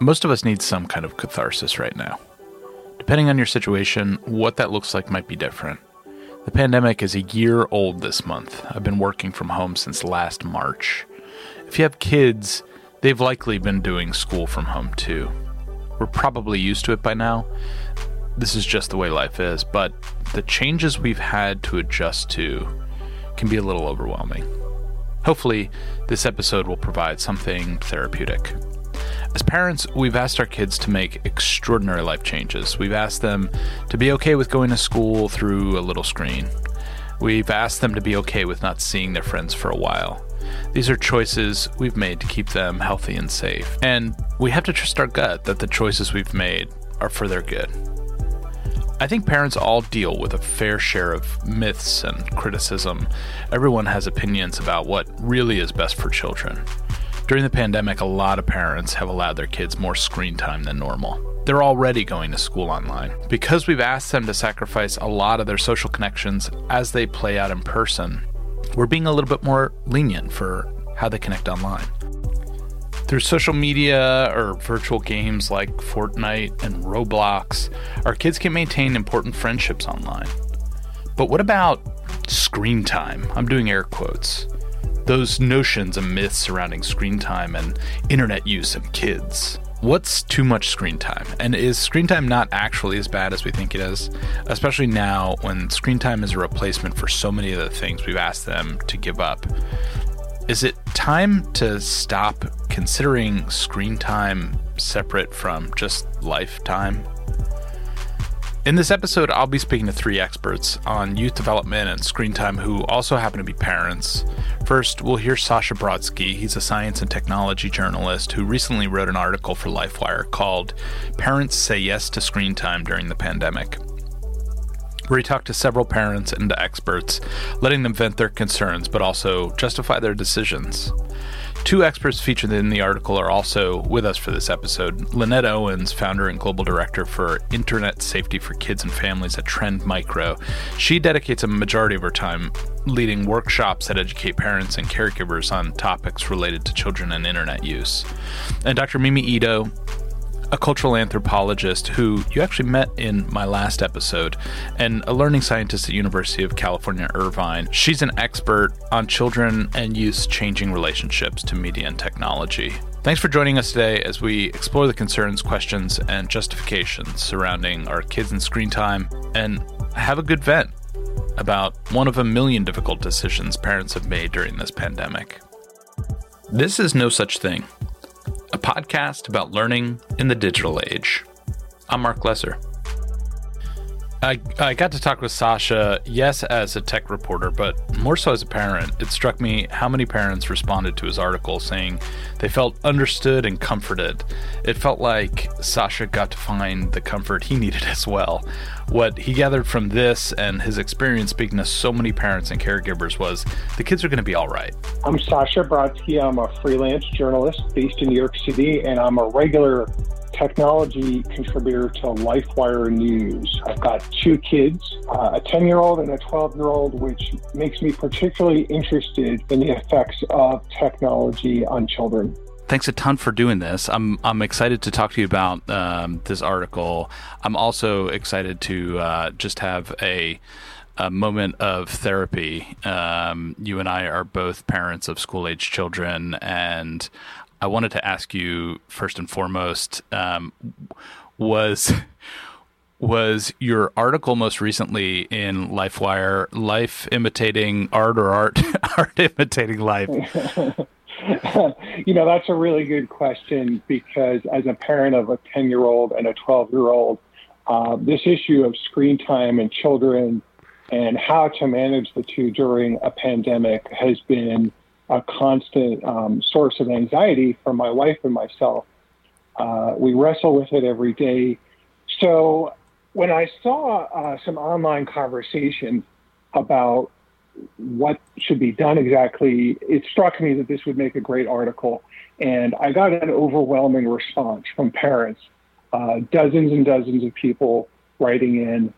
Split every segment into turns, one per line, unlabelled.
Most of us need some kind of catharsis right now. Depending on your situation, what that looks like might be different. The pandemic is a year old this month. I've been working from home since last March. If you have kids, they've likely been doing school from home too. We're probably used to it by now. This is just the way life is, but the changes we've had to adjust to can be a little overwhelming. Hopefully, this episode will provide something therapeutic. As parents, we've asked our kids to make extraordinary life changes. We've asked them to be okay with going to school through a little screen. We've asked them to be okay with not seeing their friends for a while. These are choices we've made to keep them healthy and safe. And we have to trust our gut that the choices we've made are for their good. I think parents all deal with a fair share of myths and criticism. Everyone has opinions about what really is best for children. During the pandemic, a lot of parents have allowed their kids more screen time than normal. They're already going to school online. Because we've asked them to sacrifice a lot of their social connections as they play out in person, we're being a little bit more lenient for how they connect online. Through social media or virtual games like Fortnite and Roblox, our kids can maintain important friendships online. But what about screen time? I'm doing air quotes those notions and myths surrounding screen time and internet use and kids. What's too much screen time? And is screen time not actually as bad as we think it is? Especially now when screen time is a replacement for so many of the things we've asked them to give up. Is it time to stop considering screen time separate from just lifetime? In this episode, I'll be speaking to three experts on youth development and screen time who also happen to be parents. First, we'll hear Sascha Brodsky. He's a science and technology journalist who recently wrote an article for LifeWire called Parents Say Yes to Screen Time During the Pandemic where he talked to several parents and experts, letting them vent their concerns but also justify their decisions. Two experts featured in the article are also with us for this episode. Lynette Owens, founder and global director for Internet Safety for Kids and Families at Trend Micro. She dedicates a majority of her time leading workshops that educate parents and caregivers on topics related to children and internet use. And Dr. Mimi Ito, a cultural anthropologist who you actually met in my last episode, and a learning scientist at University of California, Irvine. She's an expert on children and youth's changing relationships to media and technology. Thanks for joining us today as we explore the concerns, questions, and justifications surrounding our kids and screen time, and have a good vent about one of a million difficult decisions parents have made during this pandemic. This is no such thing a podcast about learning in the digital age. I'm Mark Lesser. I, I got to talk with Sascha, yes, as a tech reporter, but more so as a parent. It struck me how many parents responded to his article saying they felt understood and comforted. It felt like Sascha got to find the comfort he needed as well. What he gathered from this and his experience speaking to so many parents and caregivers was the kids are going to be all right.
I'm Sascha Brodsky. I'm a freelance journalist based in New York City, and I'm a regular technology contributor to LifeWire News. I've got two kids, uh, a 10 year old and a 12 year old, which makes me particularly interested in the effects of technology on children.
Thanks a ton for doing this. I'm I'm excited to talk to you about um, this article. I'm also excited to uh, just have a a moment of therapy. Um, you and I are both parents of school age children, and I wanted to ask you first and foremost um, was was your article most recently in LifeWire life imitating art or art art imitating life?
you know, that's a really good question because as a parent of a 10 year old and a 12 year old, uh, this issue of screen time and children and how to manage the two during a pandemic has been a constant um, source of anxiety for my wife and myself. Uh, we wrestle with it every day. So when I saw uh, some online conversation about what should be done exactly, it struck me that this would make a great article. And I got an overwhelming response from parents, uh, dozens and dozens of people writing in.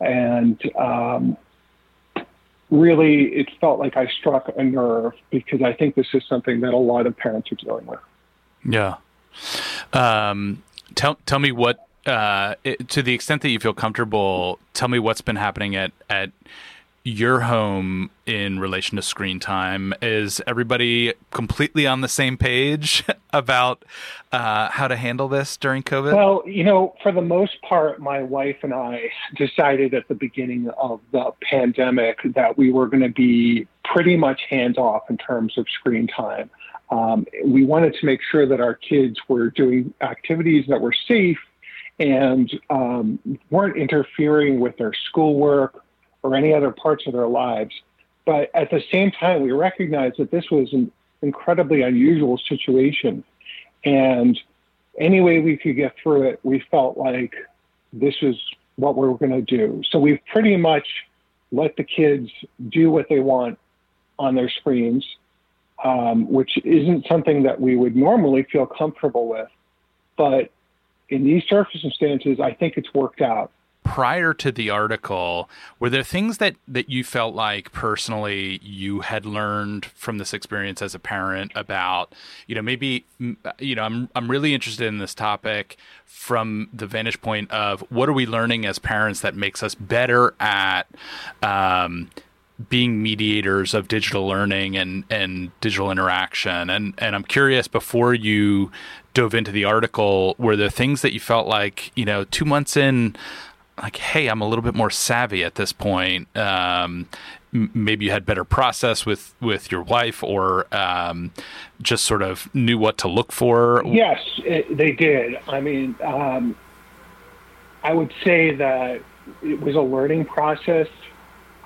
And um, really it felt like I struck a nerve because I think this is something that a lot of parents are dealing with.
Yeah. Um, tell tell me what uh, it, to the extent that you feel comfortable. Tell me what's been happening at at your home in relation to screen time? Is everybody completely on the same page about uh, how to handle this during COVID?
Well, you know, for the most part, my wife and I decided at the beginning of the pandemic that we were going to be pretty much hands off in terms of screen time. Um, we wanted to make sure that our kids were doing activities that were safe and um, weren't interfering with their schoolwork or any other parts of their lives. But at the same time, we recognized that this was an incredibly unusual situation. And any way we could get through it, we felt like this was what we were going to do. So we've pretty much let the kids do what they want on their screens, um, which isn't something that we would normally feel comfortable with. But in these circumstances, I think it's worked out
prior to the article, were there things that, that you felt like personally you had learned from this experience as a parent about, you know, maybe, you know, I'm, I'm really interested in this topic from the vantage point of what are we learning as parents that makes us better at, um, being mediators of digital learning and, and digital interaction. And, and I'm curious before you dove into the article, were there things that you felt like, you know, two months in, like, hey, I'm a little bit more savvy at this point. Um, maybe you had better process with with your wife, or um, just sort of knew what to look for.
Yes, it, they did. I mean, um, I would say that it was a learning process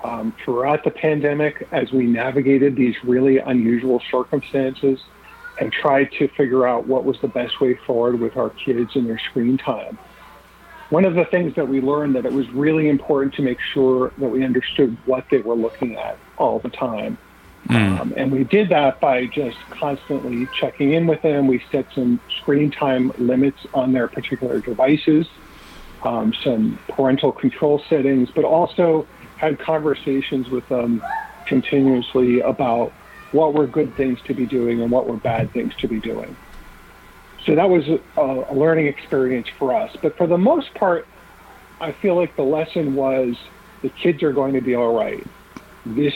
um, throughout the pandemic as we navigated these really unusual circumstances and tried to figure out what was the best way forward with our kids and their screen time one of the things that we learned that it was really important to make sure that we understood what they were looking at all the time. Mm. Um, and we did that by just constantly checking in with them. We set some screen time limits on their particular devices, um, some parental control settings, but also had conversations with them continuously about what were good things to be doing and what were bad things to be doing. So that was a, a learning experience for us. But for the most part, I feel like the lesson was the kids are going to be all right. This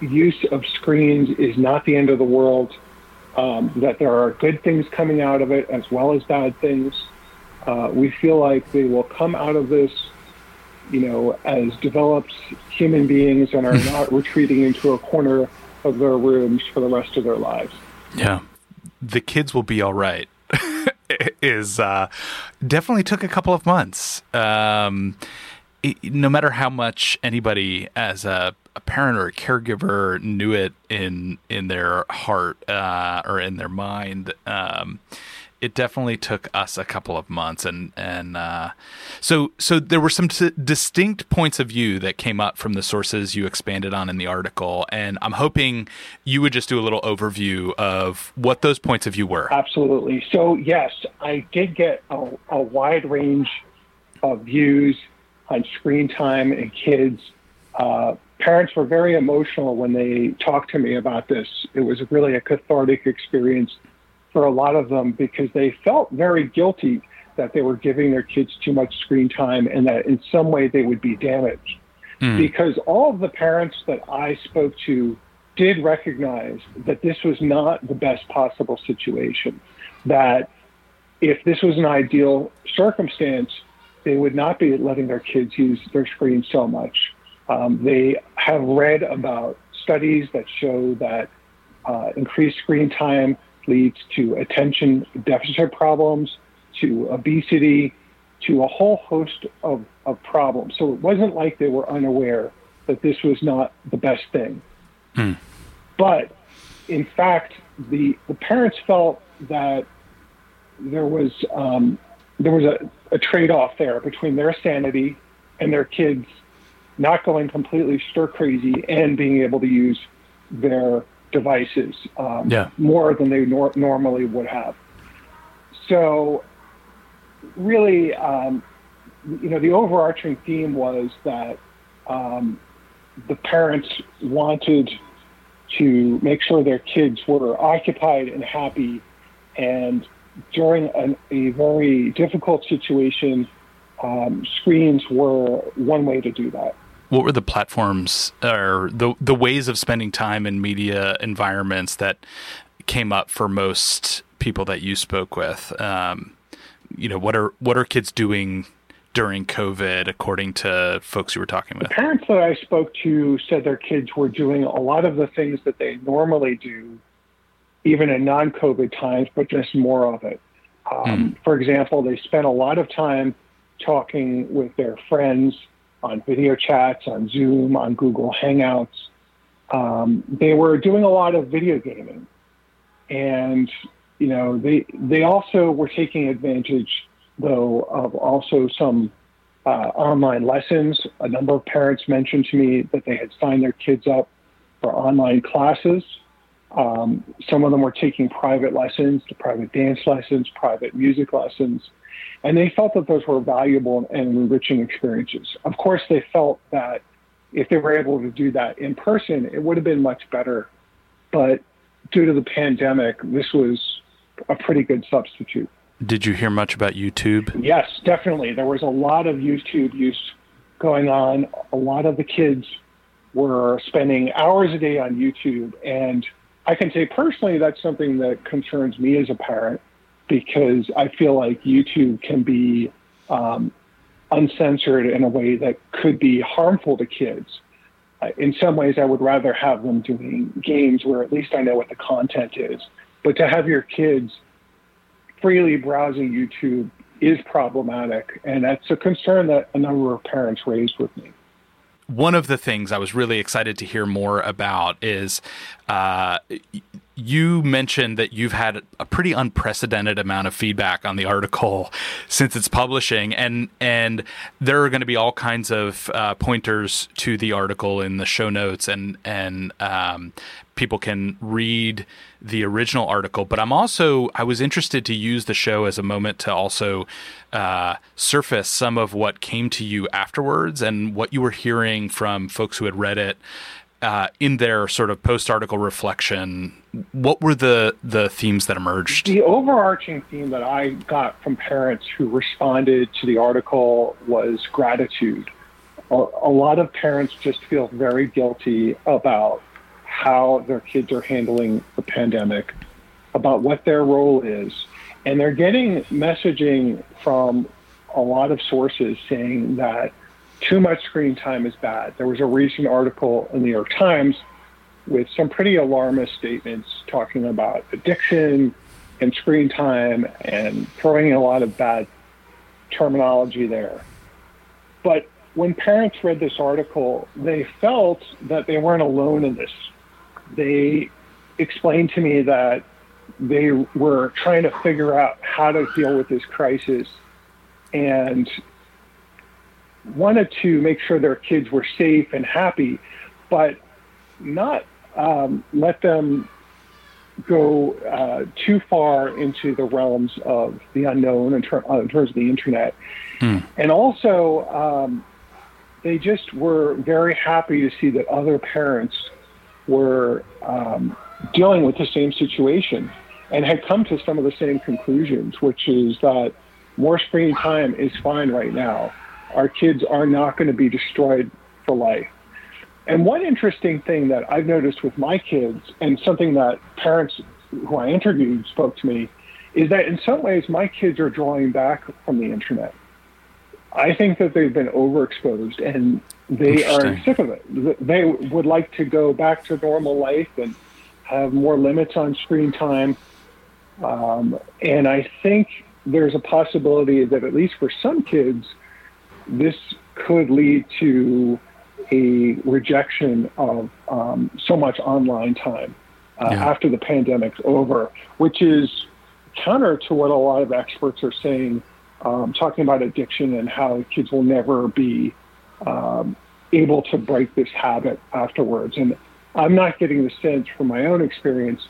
use of screens is not the end of the world. Um, that there are good things coming out of it as well as bad things. Uh, we feel like they will come out of this, you know, as developed human beings and are not retreating into a corner of their rooms for the rest of their lives.
Yeah the kids will be all right is uh, definitely took a couple of months. Um, it, no matter how much anybody as a, a, parent or a caregiver knew it in in their heart uh, or in their mind, um, it definitely took us a couple of months and and uh, so so there were some t- distinct points of view that came up from the sources you expanded on in the article and I'm hoping you would just do a little overview of what those points of view were.
Absolutely. So yes, I did get a, a wide range of views on screen time and kids. Uh, parents were very emotional when they talked to me about this. It was really a cathartic experience for a lot of them because they felt very guilty that they were giving their kids too much screen time and that in some way they would be damaged. Mm. Because all of the parents that I spoke to did recognize that this was not the best possible situation, that if this was an ideal circumstance, they would not be letting their kids use their screen so much. Um, they have read about studies that show that uh, increased screen time leads to attention deficit problems, to obesity, to a whole host of, of problems. So it wasn't like they were unaware that this was not the best thing. Hmm. But in fact, the, the parents felt that there was um, there was a, a trade off there between their sanity and their kids not going completely stir crazy and being able to use their devices um, yeah. more than they nor- normally would have. So, really, um, you know, the overarching theme was that um, the parents wanted to make sure their kids were occupied and happy and during an, a very difficult situation, um, screens were one way to do that.
What were the platforms or the the ways of spending time in media environments that came up for most people that you spoke with? Um, you know, what are what are kids doing during COVID, according to folks you were talking with?
The parents that I spoke to said their kids were doing a lot of the things that they normally do, even in non COVID times, but just more of it. Um, mm. For example, they spent a lot of time talking with their friends on video chats, on Zoom, on Google Hangouts. Um, they were doing a lot of video gaming. And, you know, they, they also were taking advantage though, of also some uh, online lessons. A number of parents mentioned to me that they had signed their kids up for online classes. Um, some of them were taking private lessons, private dance lessons, private music lessons, and they felt that those were valuable and enriching experiences. Of course, they felt that if they were able to do that in person, it would have been much better. But due to the pandemic, this was a pretty good substitute.
Did you hear much about YouTube?
Yes, definitely. There was a lot of YouTube use going on. A lot of the kids were spending hours a day on YouTube. And I can say personally, that's something that concerns me as a parent because I feel like YouTube can be um, uncensored in a way that could be harmful to kids. Uh, in some ways, I would rather have them doing games where at least I know what the content is. But to have your kids freely browsing YouTube is problematic. And that's a concern that a number of parents raised with me.
One of the things I was really excited to hear more about is uh, you mentioned that you've had a pretty unprecedented amount of feedback on the article since its publishing, and and there are going to be all kinds of uh, pointers to the article in the show notes, and and um, people can read the original article. But I'm also I was interested to use the show as a moment to also uh, surface some of what came to you afterwards and what you were hearing from folks who had read it uh, in their sort of post article reflection, what were the the themes that emerged?
The overarching theme that I got from parents who responded to the article was gratitude. A, a lot of parents just feel very guilty about how their kids are handling the pandemic, about what their role is, and they're getting messaging from a lot of sources saying that too much screen time is bad. There was a recent article in the New York Times with some pretty alarmist statements talking about addiction and screen time and throwing a lot of bad terminology there. But when parents read this article, they felt that they weren't alone in this. They explained to me that they were trying to figure out how to deal with this crisis and wanted to make sure their kids were safe and happy, but not um, let them go uh, too far into the realms of the unknown in, ter- uh, in terms of the internet. Mm. And also, um, they just were very happy to see that other parents were um, dealing with the same situation and had come to some of the same conclusions, which is that more screen time is fine right now our kids are not going to be destroyed for life. And one interesting thing that I've noticed with my kids, and something that parents who I interviewed spoke to me, is that in some ways my kids are drawing back from the internet. I think that they've been overexposed and they are sick of it. They would like to go back to normal life and have more limits on screen time. Um, and I think there's a possibility that at least for some kids, this could lead to a rejection of um, so much online time uh, yeah. after the pandemic's over, which is counter to what a lot of experts are saying, um, talking about addiction and how kids will never be um, able to break this habit afterwards. And I'm not getting the sense from my own experience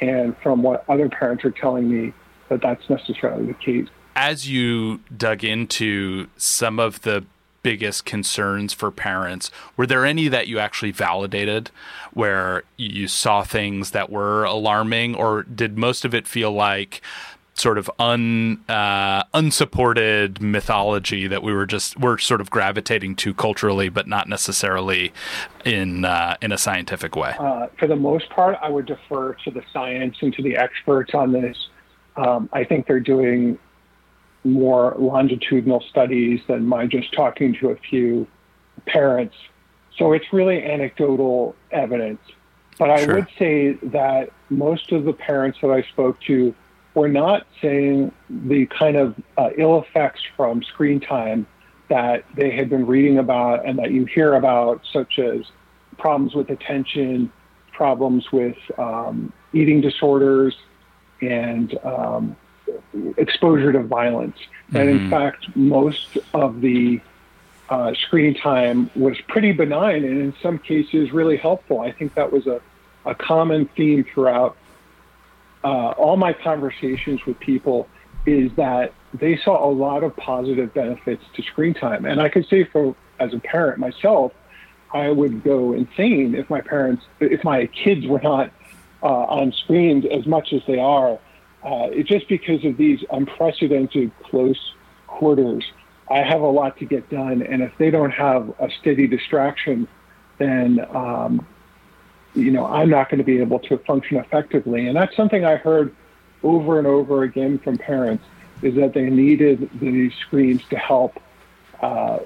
and from what other parents are telling me that that's necessarily the case
as you dug into some of the biggest concerns for parents, were there any that you actually validated where you saw things that were alarming, or did most of it feel like sort of un uh, unsupported mythology that we were just we're sort of gravitating to culturally, but not necessarily in uh, in a scientific way?
Uh, for the most part, I would defer to the science and to the experts on this. Um, I think they're doing more longitudinal studies than my just talking to a few parents. So it's really anecdotal evidence. But I sure. would say that most of the parents that I spoke to were not saying the kind of uh, ill effects from screen time that they had been reading about and that you hear about, such as problems with attention, problems with um, eating disorders, and um, exposure to violence. Mm-hmm. And in mm-hmm. fact, most of the uh, screen time was pretty benign and in some cases really helpful. I think that was a, a common theme throughout uh, all my conversations with people is that they saw a lot of positive benefits to screen time. And I could say for as a parent myself, I would go insane if my parents, if my kids were not uh, on screens as much as they are, uh, just because of these unprecedented close quarters. I have a lot to get done, and if they don't have a steady distraction, then um, you know, I'm not going to be able to function effectively. And that's something I heard over and over again from parents is that they needed these screens to help uh,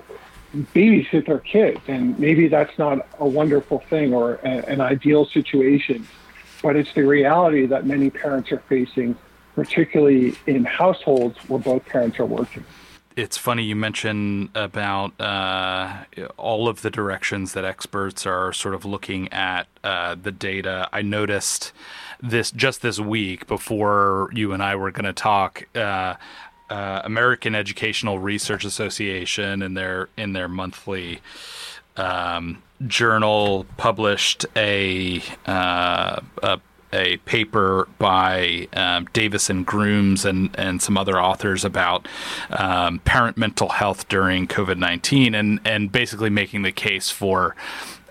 babysit their kids. And maybe that's not a wonderful thing or a, an ideal situation, but it's the reality that many parents are facing, particularly in households where both parents are working
it's funny you mention about uh, all of the directions that experts are sort of looking at uh, the data. I noticed this just this week before you and I were going to talk. Uh, uh, American Educational Research Association in their in their monthly um, journal published a, uh, a a paper by um, Davis and Grooms and, and some other authors about um, parent mental health during COVID 19 and, and basically making the case for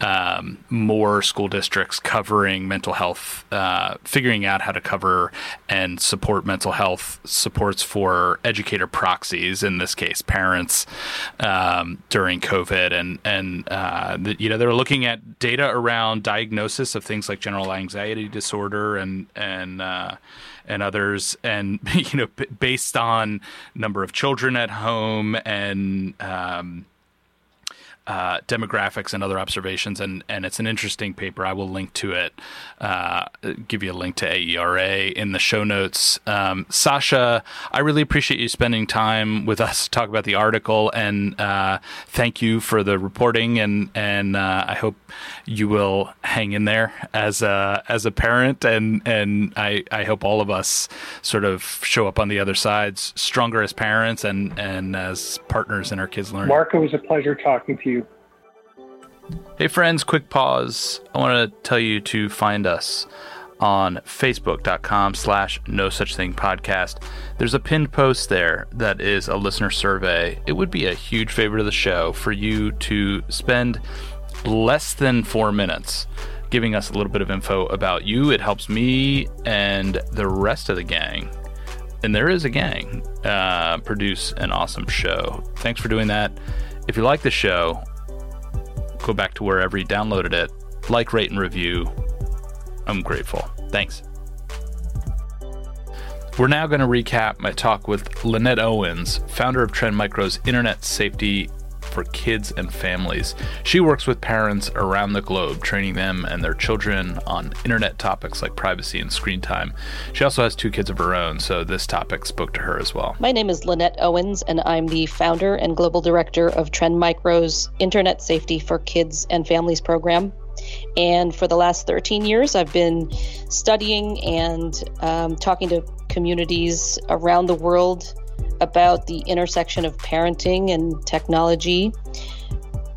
um, more school districts covering mental health, uh, figuring out how to cover and support mental health supports for educator proxies, in this case, parents, um, during COVID, and and uh, the, you know they're looking at data around diagnosis of things like general anxiety disorder and and uh, and others, and you know based on number of children at home and um, uh, demographics and other observations, and, and it's an interesting paper. I will link to it, uh, give you a link to AERA in the show notes. Um, Sascha, I really appreciate you spending time with us to talk about the article, and uh, thank you for the reporting. and And uh, I hope you will hang in there as a as a parent, and and I I hope all of us sort of show up on the other sides stronger as parents and and as partners in our kids' learning.
Mark, it was a pleasure talking to you.
Hey, friends, quick pause. I want to tell you to find us on facebook.com slash no such thing podcast. There's a pinned post there that is a listener survey. It would be a huge favor to the show for you to spend less than four minutes giving us a little bit of info about you. It helps me and the rest of the gang. And there is a gang, uh, produce an awesome show. Thanks for doing that. If you like the show, go back to wherever you downloaded it, like, rate, and review. I'm grateful. Thanks. We're now going to recap my talk with Lynette Owens, founder of Trend Micro's Internet Safety for kids and families. She works with parents around the globe, training them and their children on internet topics like privacy and screen time. She also has two kids of her own, so this topic spoke to her as well.
My name is Lynette Owens, and I'm the founder and global director of Trend Micro's Internet Safety for Kids and Families program. And for the last 13 years, I've been studying and um, talking to communities around the world about the intersection of parenting and technology.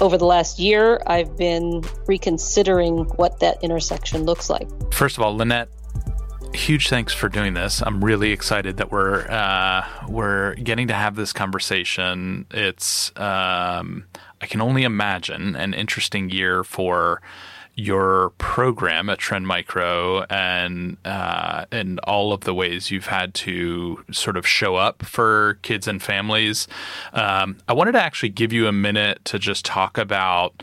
Over the last year, I've been reconsidering what that intersection looks like.
First of all, Lynette, huge thanks for doing this. I'm really excited that we're uh, we're getting to have this conversation. It's um, I can only imagine an interesting year for your program at Trend Micro and uh, and all of the ways you've had to sort of show up for kids and families. Um, I wanted to actually give you a minute to just talk about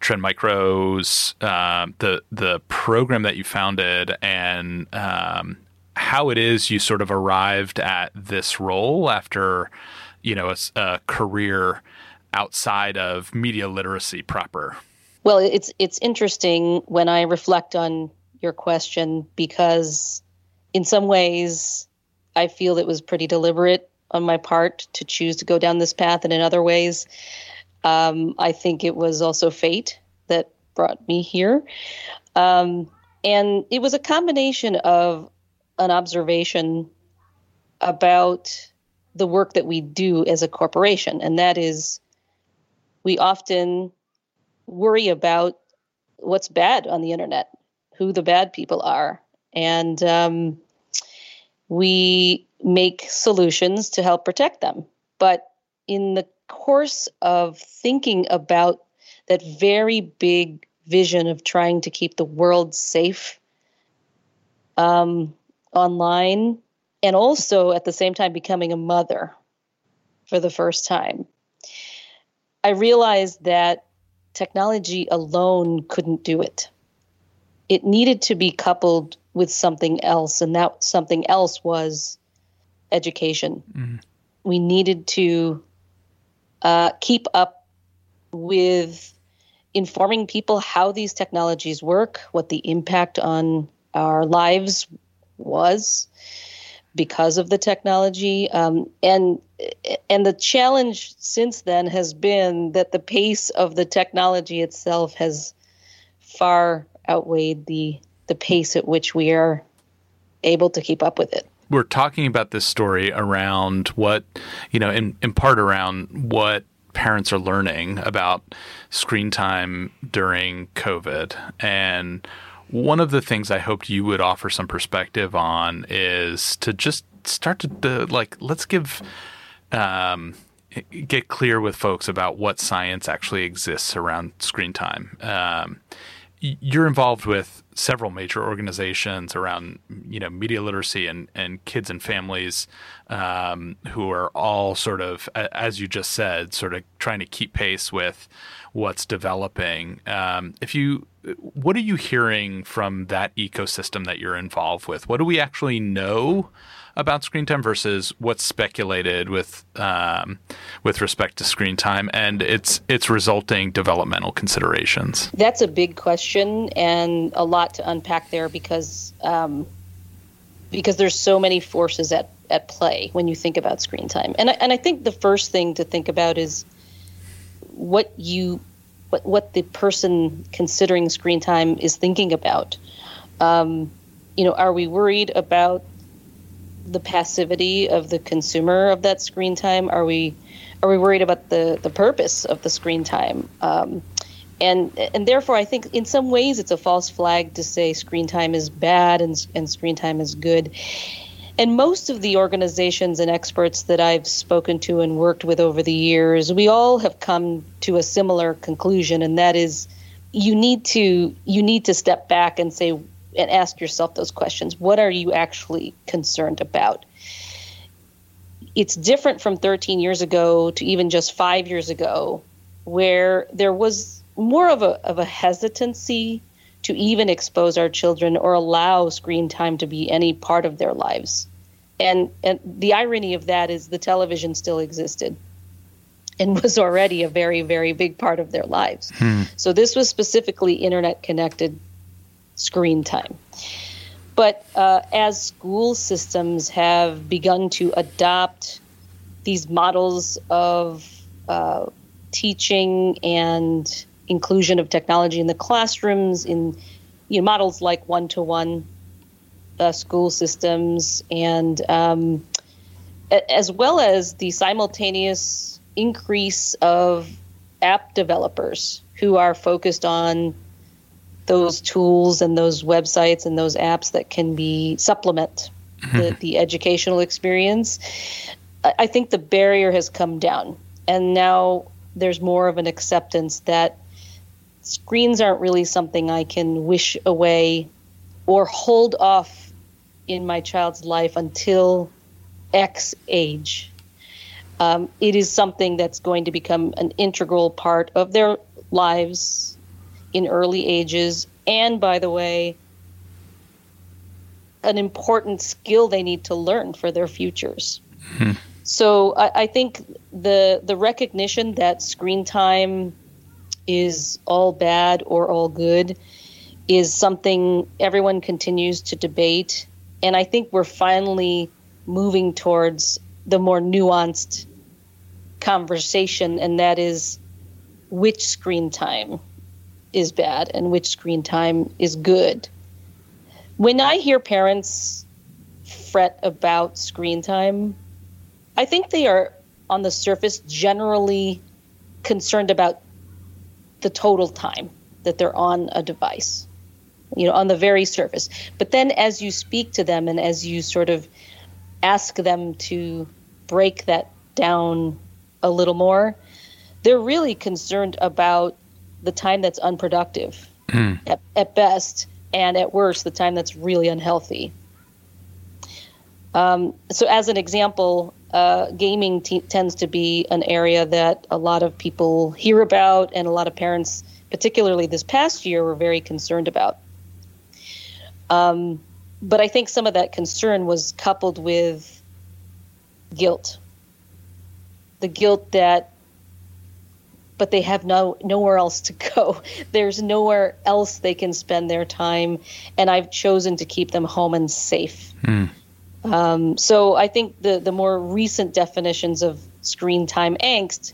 Trend Micro's uh, the the program that you founded and um, how it is you sort of arrived at this role after you know a, a career outside of media literacy proper.
Well, it's it's interesting when I reflect on your question because in some ways I feel it was pretty deliberate on my part to choose to go down this path, and in other ways, um, I think it was also fate that brought me here. Um, and it was a combination of an observation about the work that we do as a corporation, and that is we often worry about what's bad on the internet, who the bad people are, and um, we make solutions to help protect them. But in the course of thinking about that very big vision of trying to keep the world safe um, online, and also at the same time becoming a mother for the first time, I realized that technology alone couldn't do it. It needed to be coupled with something else, and that something else was education. Mm-hmm. We needed to uh, keep up with informing people how these technologies work, what the impact on our lives was because of the technology, um, and and the challenge since then has been that the pace of the technology itself has far outweighed the the pace at which we are able to keep up with it.
We're talking about this story around what, you know, in, in part around what parents are learning about screen time during COVID. And one of the things I hoped you would offer some perspective on is to just start to, to like, let's give um, get clear with folks about what science actually exists around screen time. Um, you're involved with several major organizations around you know media literacy and, and kids and families um, who are all sort of as you just said sort of trying to keep pace with what's developing. Um, if you what are you hearing from that ecosystem that you're involved with? What do we actually know about screen time versus what's speculated with um, with respect to screen time and its its resulting developmental considerations?
That's a big question and a lot to unpack there because um, because there's so many forces at at play when you think about screen time. And I, and I think the first thing to think about is what you what what the person considering screen time is thinking about. Um, you know, are we worried about the passivity of the consumer of that screen time? Are we are we worried about the the purpose of the screen time? Um, and and therefore, I think in some ways it's a false flag to say screen time is bad and and screen time is good. And most of the organizations and experts that I've spoken to and worked with over the years, we all have come to a similar conclusion, and that is you need to you need to step back and say and ask yourself those questions. What are you actually concerned about? It's different from 13 years ago to even just five years ago, where there was more of a, of a hesitancy to even expose our children or allow screen time to be any part of their lives. And, and the irony of that is the television still existed and was already a very, very big part of their lives. Hmm. So this was specifically internet connected screen time. But uh, as school systems have begun to adopt these models of uh, teaching and inclusion of technology in the classrooms, in you know, models like one-to-one uh, school systems, and um, as well as the simultaneous increase of app developers who are focused on those tools and those websites and those apps that can be supplement mm-hmm. the, the educational experience I, think the barrier has come down and now there's more of an acceptance that screens aren't really something I can wish away or hold off in my child's life until X age. Um, it is something that's going to become an integral part of their lives in early ages. And by the way, an important skill they need to learn for their futures. Mm-hmm. So I, I, think the the recognition that screen time is all bad or all good is something everyone continues to debate, and I think we're finally moving towards the more nuanced conversation, and that is which screen time is bad and which screen time is good. When I hear parents fret about screen time, I think they are on the surface generally concerned about the total time that they're on a device, you know, on the very surface. But then as you speak to them and as you sort of ask them to break that down a little more, they're really concerned about the time that's unproductive mm. at, at, best, and at worst, the time that's really unhealthy. Um, so, as an example, uh, gaming t- tends to be an area that a lot of people hear about, and a lot of parents, particularly this past year, were very concerned about. Um, but I think some of that concern was coupled with guilt. The guilt that but they have no nowhere else to go. There's nowhere else they can spend their time, and I've chosen to keep them home and safe. Mm. Um, so I think the the more recent definitions of screen time angst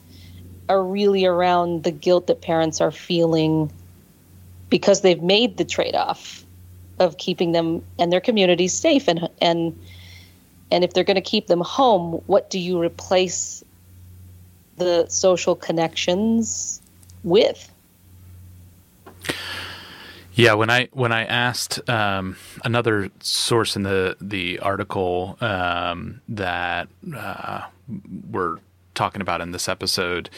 are really around the guilt that parents are feeling because they've made the trade off of keeping them and their communities safe and and and if they're going to keep them home, what do you replace the social connections with.
Yeah, when I when I asked um, another source in the the article um, that uh, we're talking about in this episode,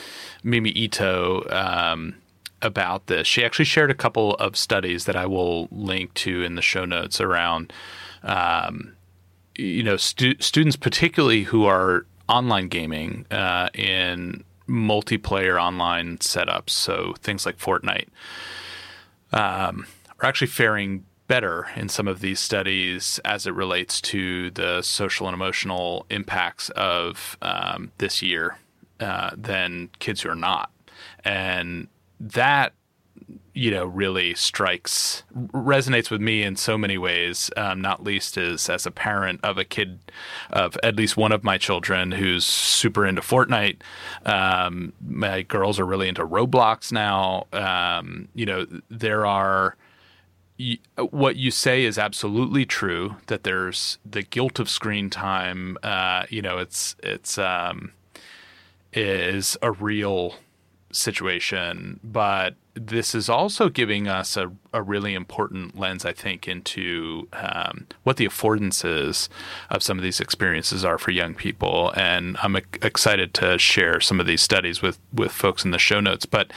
Mimi Ito, um, about this, she actually shared a couple of studies that I will link to in the show notes around, um, you know, stu- students particularly who are online gaming uh, in multiplayer online setups, so things like Fortnite, um, are actually faring better in some of these studies as it relates to the social and emotional impacts of um, this year uh, than kids who are not. And that you know really strikes resonates with me in so many ways um, not least as as a parent of a kid of at least one of my children who's super into Fortnite. Um, my girls are really into Roblox now. Um, you know there are what you say is absolutely true that there's the guilt of screen time. Uh, you know it's it's um, is a real situation, but this is also giving us a, a really important lens, I think, into um, what the affordances of some of these experiences are for young people. And I'm excited to share some of these studies with, with folks in the show notes. But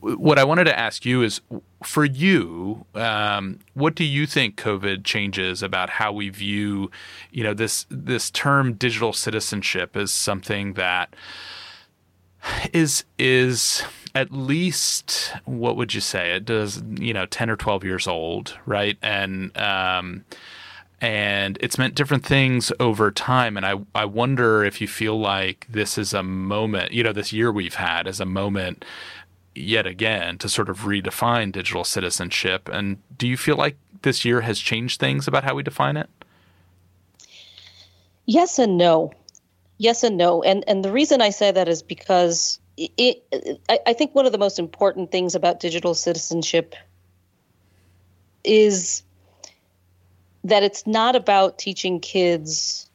what I wanted to ask you is for you, um, what do you think COVID changes about how we view, you know, this this term digital citizenship as something that is is at least what would you say? It does you know 10 or 12 years old right? And um and it's meant different things over time. And i i wonder if you feel like this is a moment you know this year we've had is a moment yet again to sort of redefine digital citizenship. And do you feel like this year has changed things about how we define it?
Yes and no. Yes and no. And and the reason i say that is because it, I, I think one of the most important things about digital citizenship is that it's not about teaching kids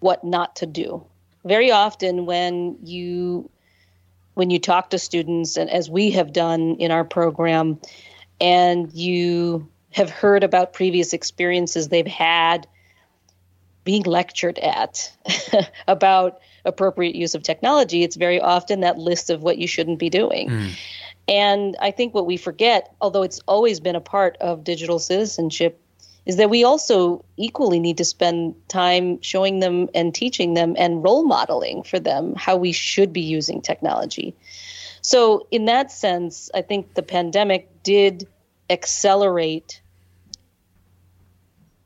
what not to do. Very often when you when you talk to students and as we have done in our program and you have heard about previous experiences they've had being lectured at about appropriate use of technology, it's very often that list of what you shouldn't be doing. Mm. And I think what we forget, although it's always been a part of digital citizenship, is that we also equally need to spend time showing them and teaching them and role modeling for them how we should be using technology. So, in that sense, I think the pandemic did accelerate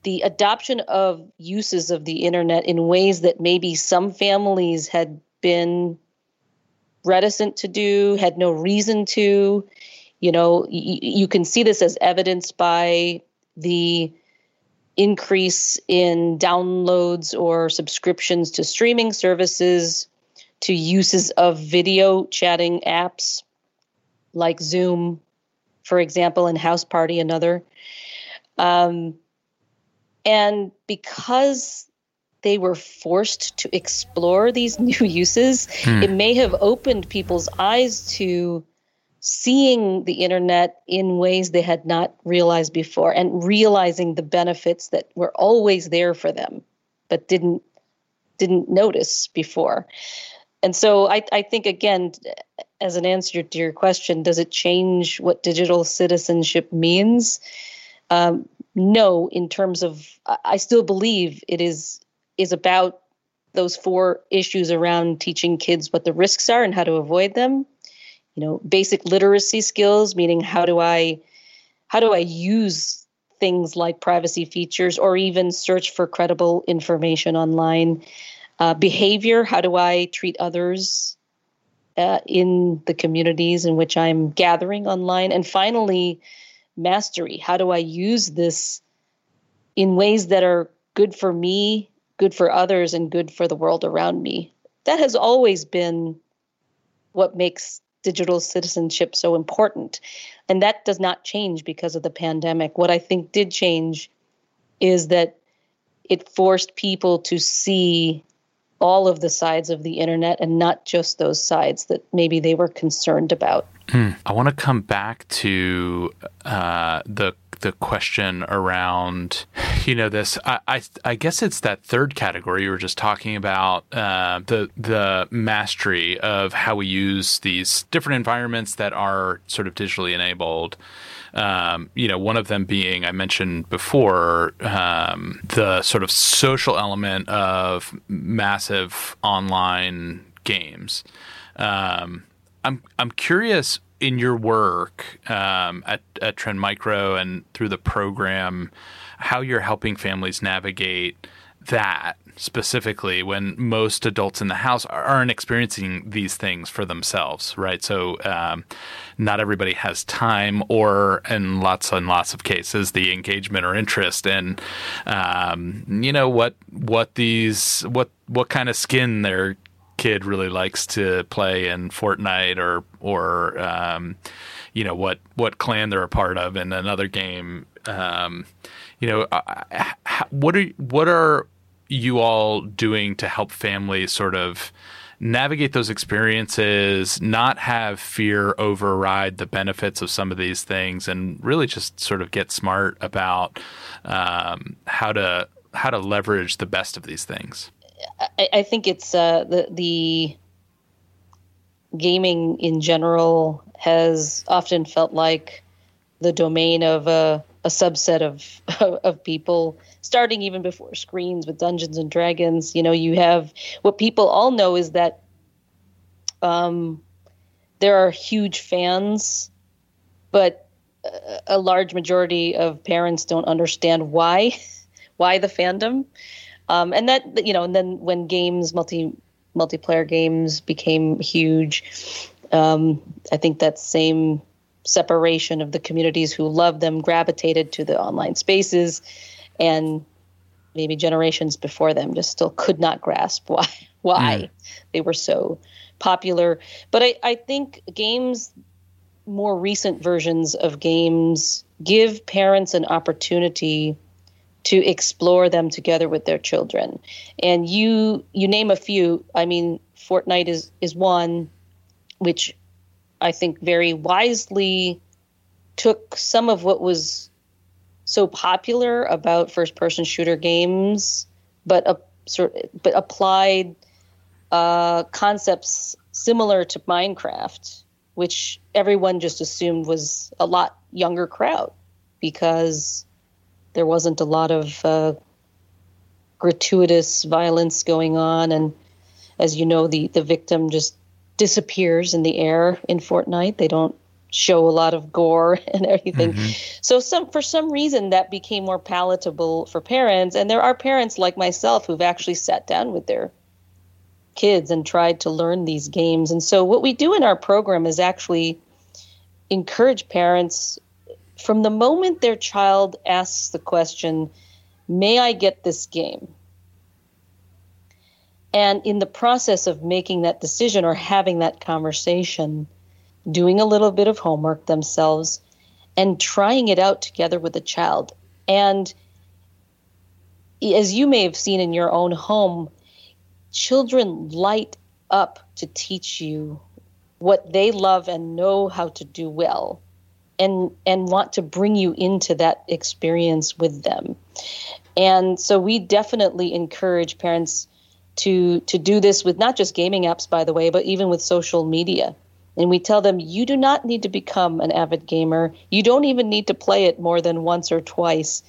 the adoption of uses of the internet in ways that maybe some families had been reticent to do, had no reason to. You know, y- you can see this as evidenced by the increase in downloads or subscriptions to streaming services, to uses of video chatting apps like Zoom, for example, and Houseparty, another. Um, and because they were forced to explore these new uses, hmm. it may have opened people's eyes to seeing the internet in ways they had not realized before and realizing the benefits that were always there for them but didn't didn't notice before and so I, I think again as an answer to your question does it change what digital citizenship means um, no in terms of i still believe it is is about those four issues around teaching kids what the risks are and how to avoid them. You know basic literacy skills meaning how do i how do i use things like privacy features or even search for credible information online? Uh, behavior how do i treat others uh, in the communities in which i'm gathering online? And finally mastery how do i use this in ways that are good for me good for others and good for the world around me that has always been what makes digital citizenship so important. And that does not change because of the pandemic. What I think did change is that it forced people to see all of the sides of the internet and not just those sides that maybe they were concerned about.
Hmm. I want to come back to uh, the the question around, you know, this. I, I, I guess it's that third category you were just talking about uh, the the mastery of how we use these different environments that are sort of digitally enabled. Um, you know, one of them being I mentioned before um, the sort of social element of massive online games. Um, I'm I'm curious in your work um, at, at Trend Micro and through the program, how you're helping families navigate that specifically when most adults in the house aren't experiencing these things for themselves, right? So, um, not everybody has time, or in lots and lots of cases, the engagement or interest in, um, you know, what what these what what kind of skin they're kid really likes to play in Fortnite or or um, you know what what clan they're a part of in another game. Um, you know, what are what are you all doing to help families sort of navigate those experiences, not have fear override the benefits of some of these things, and really just sort of get smart about um, how to how to leverage the best of these things.
I, I think it's uh, the the gaming in general has often felt like the domain of a, a subset of of people starting even before screens with Dungeons and Dragons. You know, you have what people all know is that um, there are huge fans, but a, a large majority of parents don't understand why why the fandom. Um, and that you know, and then when games multi multiplayer games became huge, um, I think that same separation of the communities who loved them gravitated to the online spaces, and maybe generations before them just still could not grasp why why mm. they were so popular. But I, I think games, more recent versions of games, give parents an opportunity to explore them together with their children. And you you name a few. I mean, Fortnite is is one which I think very wisely took some of what was so popular about first person shooter games, but uh, sort but applied uh, concepts similar to Minecraft which everyone just assumed was a lot younger crowd because there wasn't a lot of uh, gratuitous violence going on. And as you know, the, the victim just disappears in the air in Fortnite. They don't show a lot of gore and everything. Mm-hmm. So some for some reason that became more palatable for parents and there are parents like myself who've actually sat down with their kids and tried to learn these games. And so what we do in our program is actually encourage parents from the moment their child asks the question, "May I get this game?" And in the process of making that decision or having that conversation, doing a little bit of homework themselves and trying it out together with the child. And as you may have seen in your own home, children light up to teach you what they love and know how to do well and and want to bring you into that experience with them. And so we definitely encourage parents to to do this with not just gaming apps by the way, but even with social media and we tell them you do not need to become an avid gamer. You don't even need to play it more than once or twice.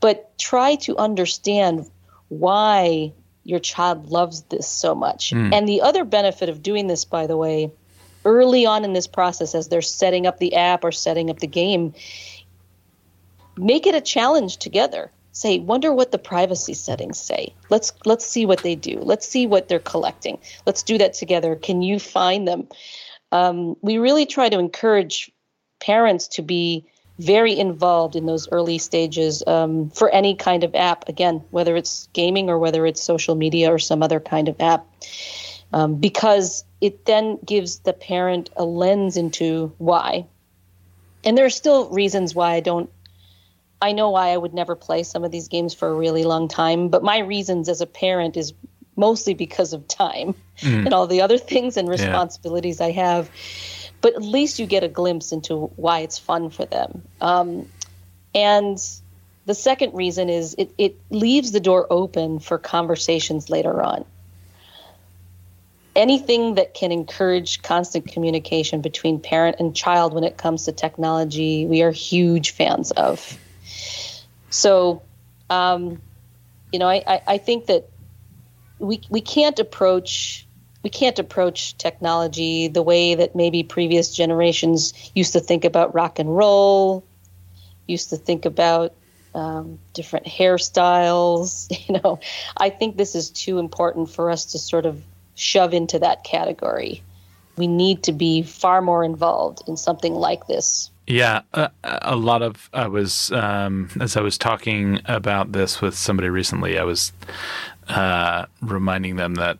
But try to understand why your child loves this so much. Mm. And the other benefit of doing this, by the way, early on in this process, as they're setting up the app or setting up the game, make it a challenge together. Say, wonder what the privacy settings say. Let's let's see what they do. Let's see what they're collecting. Let's do that together. Can you find them? um, we really try to encourage parents to be very involved in those early stages um, for any kind of app, again, whether it's gaming or whether it's social media or some other kind of app, um, because it then gives the parent a lens into why. And there are still reasons why I don't. I know why I would never play some of these games for a really long time, but my reasons as a parent is mostly because of time mm. and all the other things and responsibilities yeah. I have. But at least you get a glimpse into why it's fun for them. Um, and the second reason is it, it leaves the door open for conversations later on. Anything that can encourage constant communication between parent and child when it comes to technology, we are huge fans of. So, um, you know, I, I, I think that we we can't approach we can't approach technology the way that maybe previous generations used to think about rock and roll, used to think about um, different hairstyles. You know, I think this is too important for us to sort of shove into that category. We need to be far more involved in something like this.
Yeah, uh, a lot of I was um, as I was talking about this with somebody recently. I was uh, reminding them that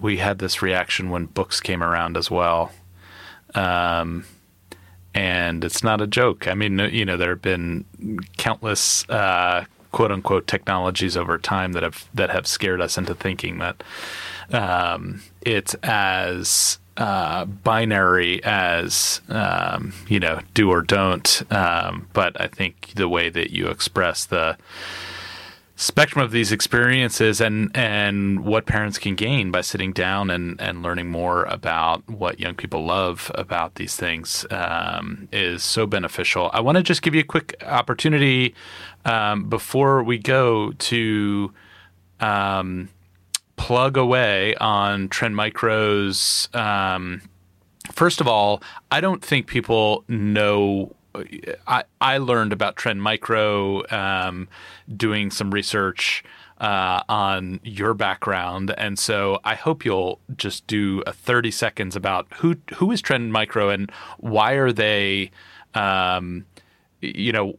we had this reaction when books came around as well. Um, and it's not a joke. I mean, you know, there have been countless uh, quote unquote technologies over time that have that have scared us into thinking that um, it's as uh, binary as um, you know, do or don't. Um, but I think the way that you express the spectrum of these experiences and and what parents can gain by sitting down and and learning more about what young people love about these things um, is so beneficial. I want to just give you a quick opportunity um, before we go to um, plug away on Trend Micro's. Um, first of all, I don't think people know I, I learned about Trend Micro um, doing some research uh, on your background, and so I hope you'll just do a thirty seconds about who who is Trend Micro and why are they, um, you know,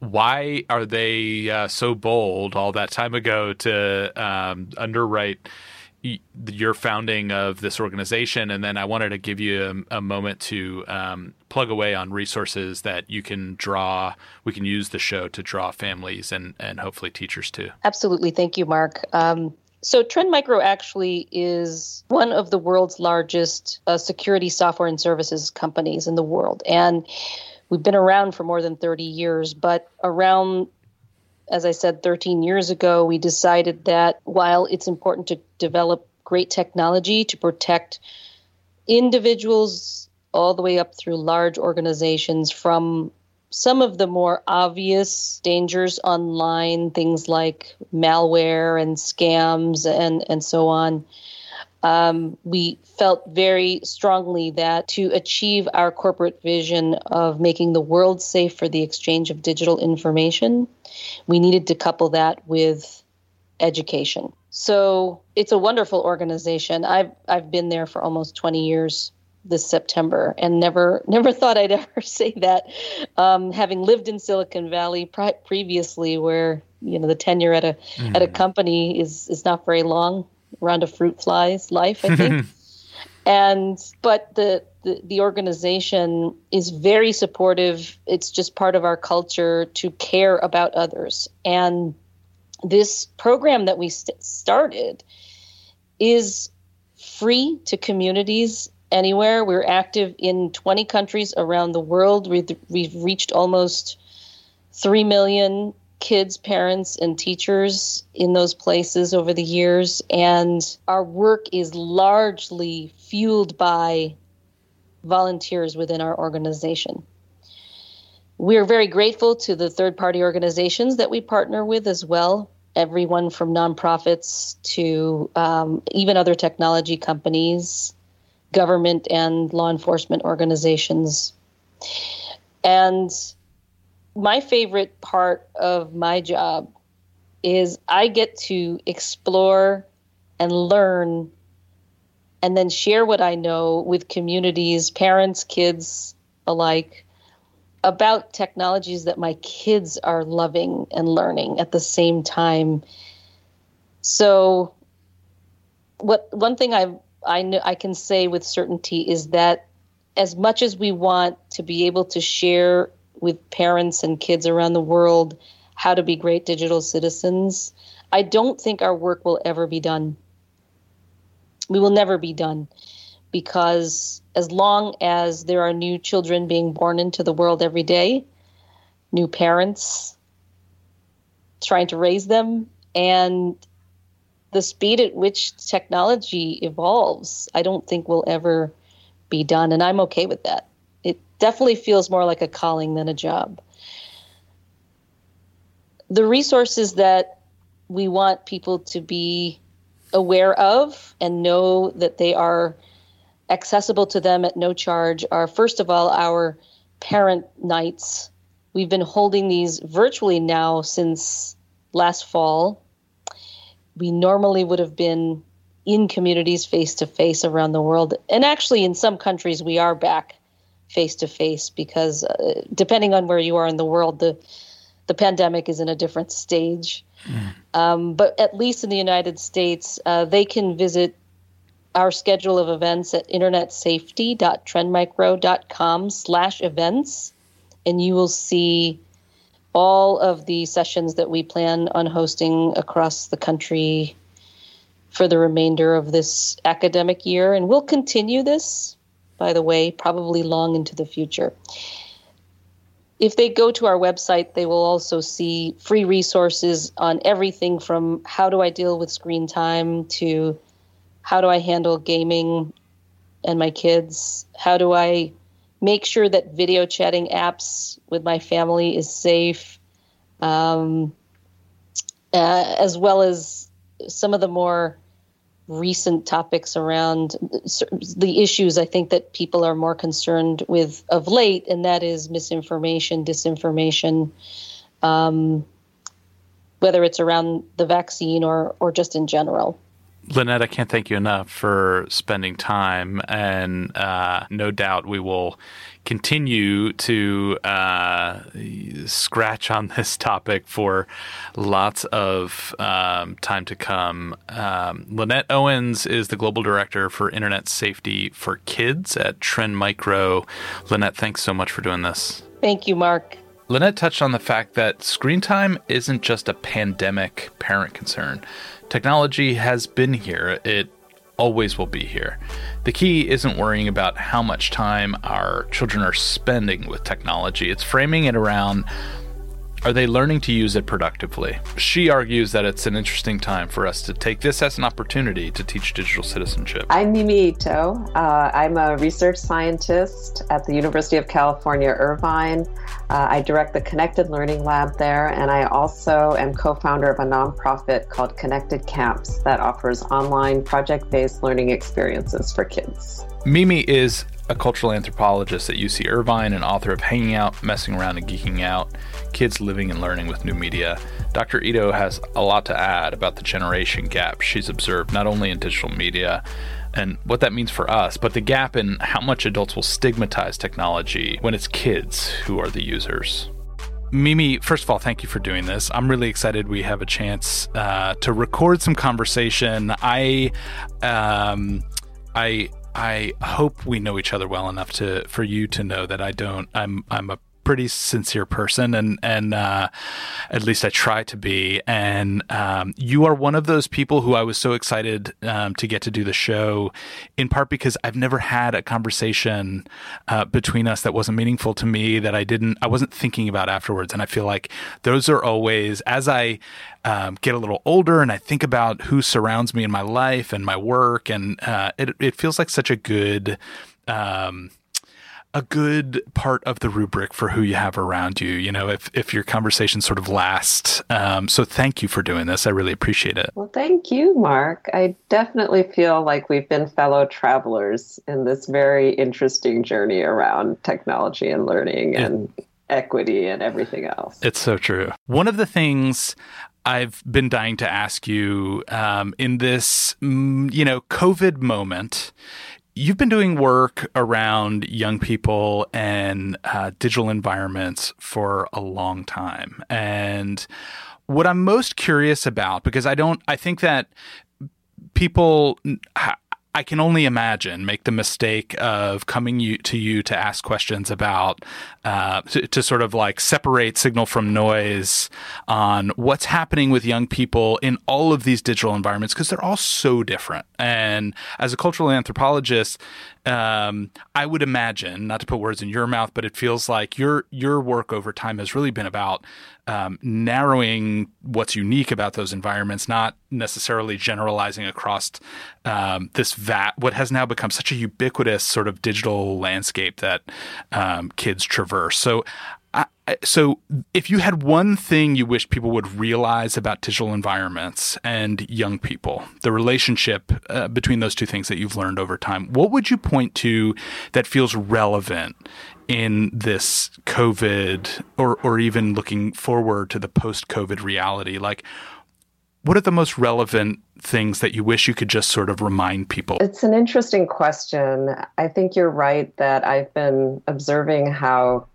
why are they uh, so bold all that time ago to um, underwrite your founding of this organization, and then I wanted to give you a, a moment to um, plug away on resources that you can draw. We can use the show to draw families and and hopefully teachers too.
Absolutely, thank you, Mark. Um, so Trend Micro actually is one of the world's largest uh, security software and services companies in the world, and we've been around for more than 30 years. But around as I said 13 years ago, we decided that while it's important to develop great technology to protect individuals' all the way up through large organizations from some of the more obvious dangers online, things like malware and scams and, and so on. Um, we felt very strongly that to achieve our corporate vision of making the world safe for the exchange of digital information, we needed to couple that with education. So it's a wonderful organization. I've I've been there for almost 20 years this September, and never never thought I'd ever say that. Um, having lived in Silicon Valley pri- previously, where you know the tenure at a mm. at a company is is not very long, around a fruit fly's life, I think. and but the, the the organization is very supportive. It's just part of our culture to care about others, and this program that we st- started is free to communities anywhere. We're active in 20 countries around the world. We've, we've reached almost 3 million kids, parents, and teachers in those places over the years. And our work is largely fueled by volunteers within our organization. We are very grateful to the third party organizations that we partner with as well, everyone from nonprofits to um, even other technology companies government and law enforcement organizations. And my favorite part of my job is I get to explore and learn and then share what I know with communities, parents, kids alike, about technologies that my kids are loving and learning at the same time. So, what one thing I've I know I can say with certainty is that as much as we want to be able to share with parents and kids around the world how to be great digital citizens, I don't think our work will ever be done. We will never be done because as long as there are new children being born into the world every day, new parents trying to raise them, and the speed at which technology evolves, I don't think will ever be done. And I'm okay with that. It definitely feels more like a calling than a job. The resources that we want people to be aware of and know that they are accessible to them at no charge are, first of all, our parent nights. We've been holding these virtually now since last fall we normally would have been in communities face to face around the world. And actually, in some countries, we are back face to face because uh, depending on where you are in the world, the the pandemic is in a different stage. Mm. Um, but at least in the United States, uh, they can visit our schedule of events at internetsafety.trendmicro.com slash events, and you will see all of the sessions that we plan on hosting across the country for the remainder of this academic year. And we'll continue this, by the way, probably long into the future. If they go to our website, they will also see free resources on everything from how do I deal with screen time to how do I handle gaming and my kids? How do I make sure that video chatting apps with my family is safe, um, uh, as well as some of the more recent topics around the issues I think that people are more concerned with of late, and that is misinformation, disinformation, um, whether it's around the vaccine or, or just in general.
Lynette, I can't thank you enough for spending time, and uh, no doubt we will continue to uh, scratch on this topic for lots of um, time to come. Um, Lynette Owens is the global director for Internet Safety for Kids at Trend Micro. Lynette, thanks so much for doing this.
Thank you, Mark.
Lynette touched on the fact that screen time isn't just a pandemic parent concern. Technology has been here, it always will be here. The key isn't worrying about how much time our children are spending with technology, it's framing it around Are they learning to use it productively? She argues that it's an interesting time for us to take this as an opportunity to teach digital citizenship.
I'm Mimi Ito. Uh, I'm a research scientist at the University of California, Irvine. Uh, I direct the Connected Learning Lab there, and I also am co founder of a nonprofit called Connected Camps that offers online project based learning experiences for kids.
Mimi is a cultural anthropologist at UC Irvine and author of Hanging Out, Messing Around, and Geeking Out Kids Living and Learning with New Media. Dr. Ito has a lot to add about the generation gap she's observed not only in digital media and what that means for us, but the gap in how much adults will stigmatize technology when it's kids who are the users. Mimi, first of all, thank you for doing this. I'm really excited we have a chance uh, to record some conversation. I, um, I I hope we know each other well enough to for you to know that I don't. I'm I'm a pretty sincere person, and and uh, at least I try to be. And um, you are one of those people who I was so excited um, to get to do the show, in part because I've never had a conversation uh, between us that wasn't meaningful to me, that I didn't, I wasn't thinking about afterwards. And I feel like those are always as I um, get a little older and I think about who surrounds me in my life and my work, and uh, it it feels like such a good. Um, a good part of the rubric for who you have around you. You know, if if your conversation sort of lasts. Um, so thank you for doing this. I really appreciate it.
Well, thank you, Mark. I definitely feel like we've been fellow travelers in this very interesting journey around technology and learning and equity and everything else.
It's so true. One of the things I've been dying to ask you um, in this, mm, you know, COVID moment You've been doing work around young people and uh, digital environments for a long time. And what I'm most curious about, because I don't, I think that people I can only imagine make the mistake of coming you, to you to ask questions about uh, to, to, sort of like separate signal from noise on what's happening with young people in all of these digital environments because they're all so different. And as a cultural anthropologist, um, I would imagine, not to put words in your mouth, but it feels like your your work over time has really been about um, narrowing what's unique about those environments, not necessarily generalizing across um, this vat what has now become such a ubiquitous sort of digital landscape that um, kids traverse. So so if you had one thing you wish people would realize about digital environments and young people the relationship uh, between those two things that you've learned over time what would you point to that feels relevant in this covid or or even looking forward to the post covid reality like what are the most relevant things that you wish you could just sort of remind people?
It's an interesting question. I think you're right that I've been observing how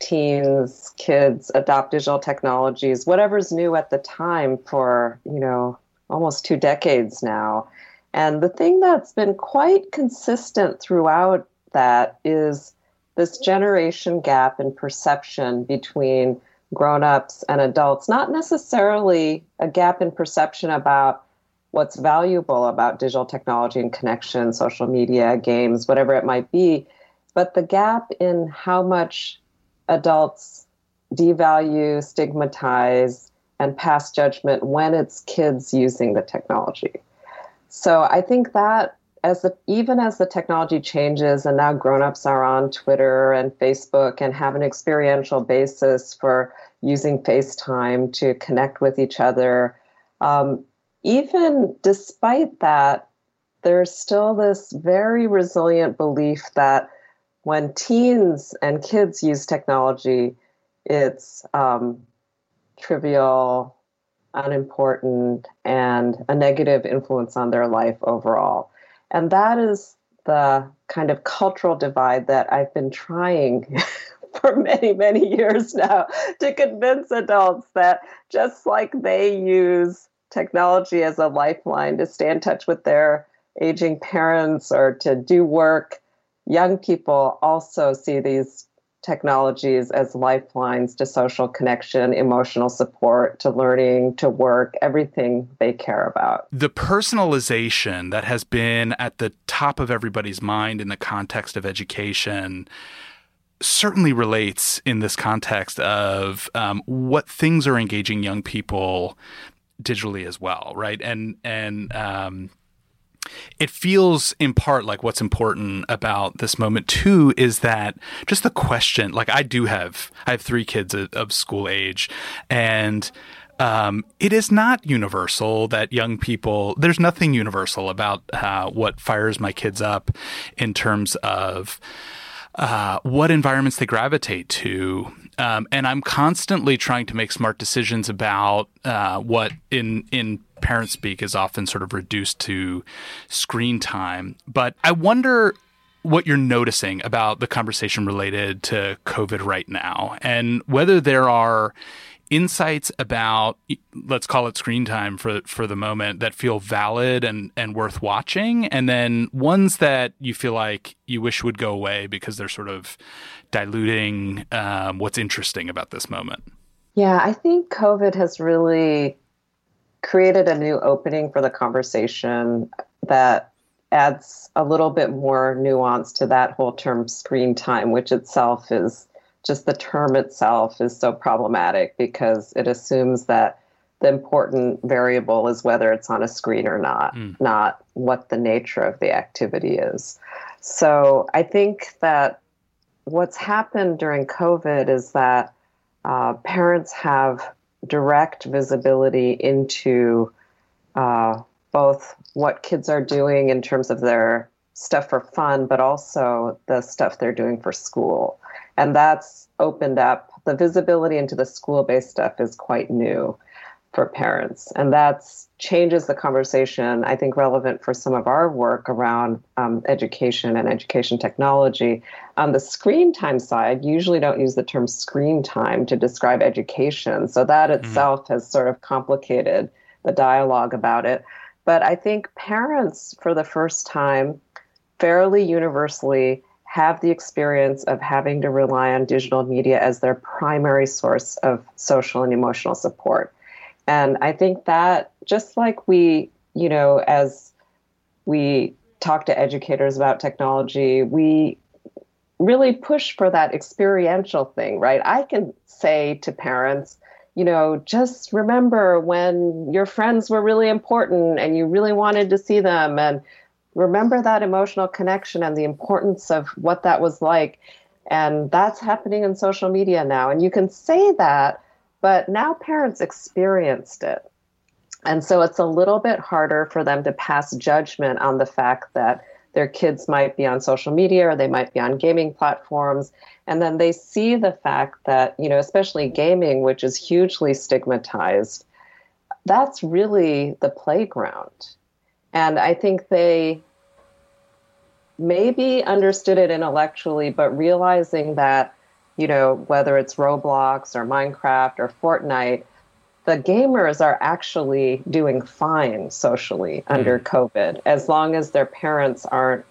teens, kids adopt digital technologies, whatever's new at the time for, you know, almost two decades now. And the thing that's been quite consistent throughout that is this generation gap in perception between grown-ups and adults, not necessarily a gap in perception about what's valuable about digital technology and connection, social media, games, whatever it might be, but the gap in how much adults devalue, stigmatize, and pass judgment when it's kids using the technology. So I think that as the even as the technology changes and now grown-ups are on Twitter and Facebook and have an experiential basis for using FaceTime to connect with each other, um, even despite that, there's still this very resilient belief that when teens and kids use technology, it's um, trivial, unimportant, and a negative influence on their life overall. And that is the kind of cultural divide that I've been trying for many, many years now to convince adults that just like they use technology as a lifeline to stay in touch with their aging parents or to do work young people also see these technologies as lifelines to social connection, emotional support, to learning, to work, everything they care about.
The personalization that has been at the top of everybody's mind in the context of education certainly relates in this context of um, what things are engaging young people digitally as well, right? And and um, it feels in part like what's important about this moment too is that just the question. Like I do have, I have three kids of, school age, and um, it is not universal that young people, there's nothing universal about uh, what fires my kids up in terms of uh, what environments they gravitate to. Um, and I'm constantly trying to make smart decisions about uh, what in in parent speak is often sort of reduced to screen time. But I wonder what you're noticing about the conversation related to COVID right now, and whether there are insights about let's call it screen time for for the moment that feel valid and and worth watching and then ones that you feel like you wish would go away because they're sort of diluting um, what's interesting about this moment
yeah i think covid has really created a new opening for the conversation that adds a little bit more nuance to that whole term screen time which itself is just the term itself is so problematic because it assumes that the important variable is whether it's on a screen or not, mm. not what the nature of the activity is. So I think that what's happened during COVID is that uh, parents have direct visibility into uh, both what kids are doing in terms of their stuff for fun, but also the stuff they're doing for school. And that's opened up the visibility into the school based stuff is quite new for parents. And that changes the conversation, I think, relevant for some of our work around um, education and education technology. On the screen time side, usually don't use the term screen time to describe education. So that mm-hmm. itself has sort of complicated the dialogue about it. But I think parents, for the first time, fairly universally have the experience of having to rely on digital media as their primary source of social and emotional support. And I think that just like we, you know, as we talk to educators about technology, we really push for that experiential thing, right? I can say to parents, you know, just remember when your friends were really important and you really wanted to see them and remember that emotional connection and the importance of what that was like. And that's happening in social media now. And you can say that, but now parents experienced it. And so it's a little bit harder for them to pass judgment on the fact that their kids might be on social media or they might be on gaming platforms. And then they see the fact that, you know, especially gaming, which is hugely stigmatized, that's really the playground. And I think they maybe understood it intellectually, but realizing that, you know, whether it's Roblox or Minecraft or Fortnite, the gamers are actually doing fine socially mm. under COVID as long as their parents aren't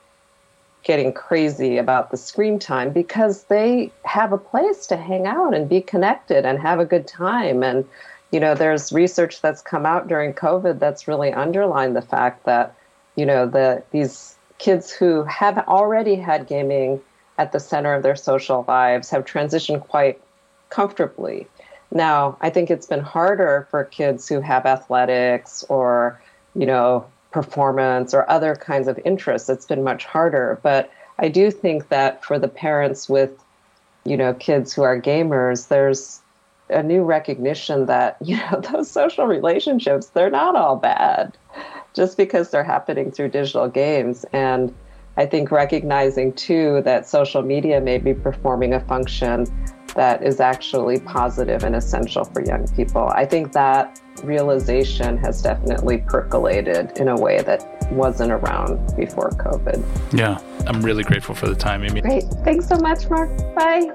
getting crazy about the screen time because they have a place to hang out and be connected and have a good time and you know, there's research that's come out during COVID that's really underlined the fact that, you know, the these kids who have already had gaming at the center of their social lives have transitioned quite comfortably. Now, I think it's been harder for kids who have athletics or, you know, performance or other kinds of interests. It's been much harder. But I do think that for the parents with, you know, kids who are gamers, there's a new recognition that you know those social relationships they're not all bad just because they're happening through digital games and i think recognizing too that social media may be performing a function that is actually positive and essential for young people. I think that realization has definitely percolated in a way that wasn't around before covid.
Yeah i'm really grateful for the time Mimi.
Great. Thanks so much mark. Bye.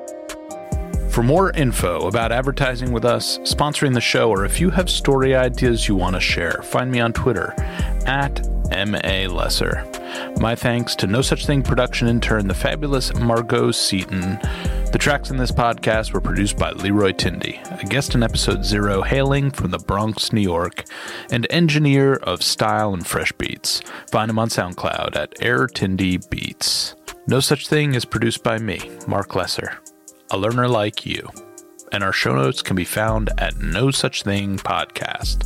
For more info about advertising with us, sponsoring the show, or if you have story ideas you want to share, find me on Twitter at MA Lesser. My thanks to No Such Thing production intern, the fabulous Margot Seaton. The tracks in this podcast were produced by Leroy Tindy, a guest in episode zero hailing from the Bronx, New York, and engineer of style and fresh beats. Find him on SoundCloud at Air Tindy Beats. No Such Thing is produced by me, Mark Lesser, a learner like you, and our show notes can be found at no such thing podcast.org.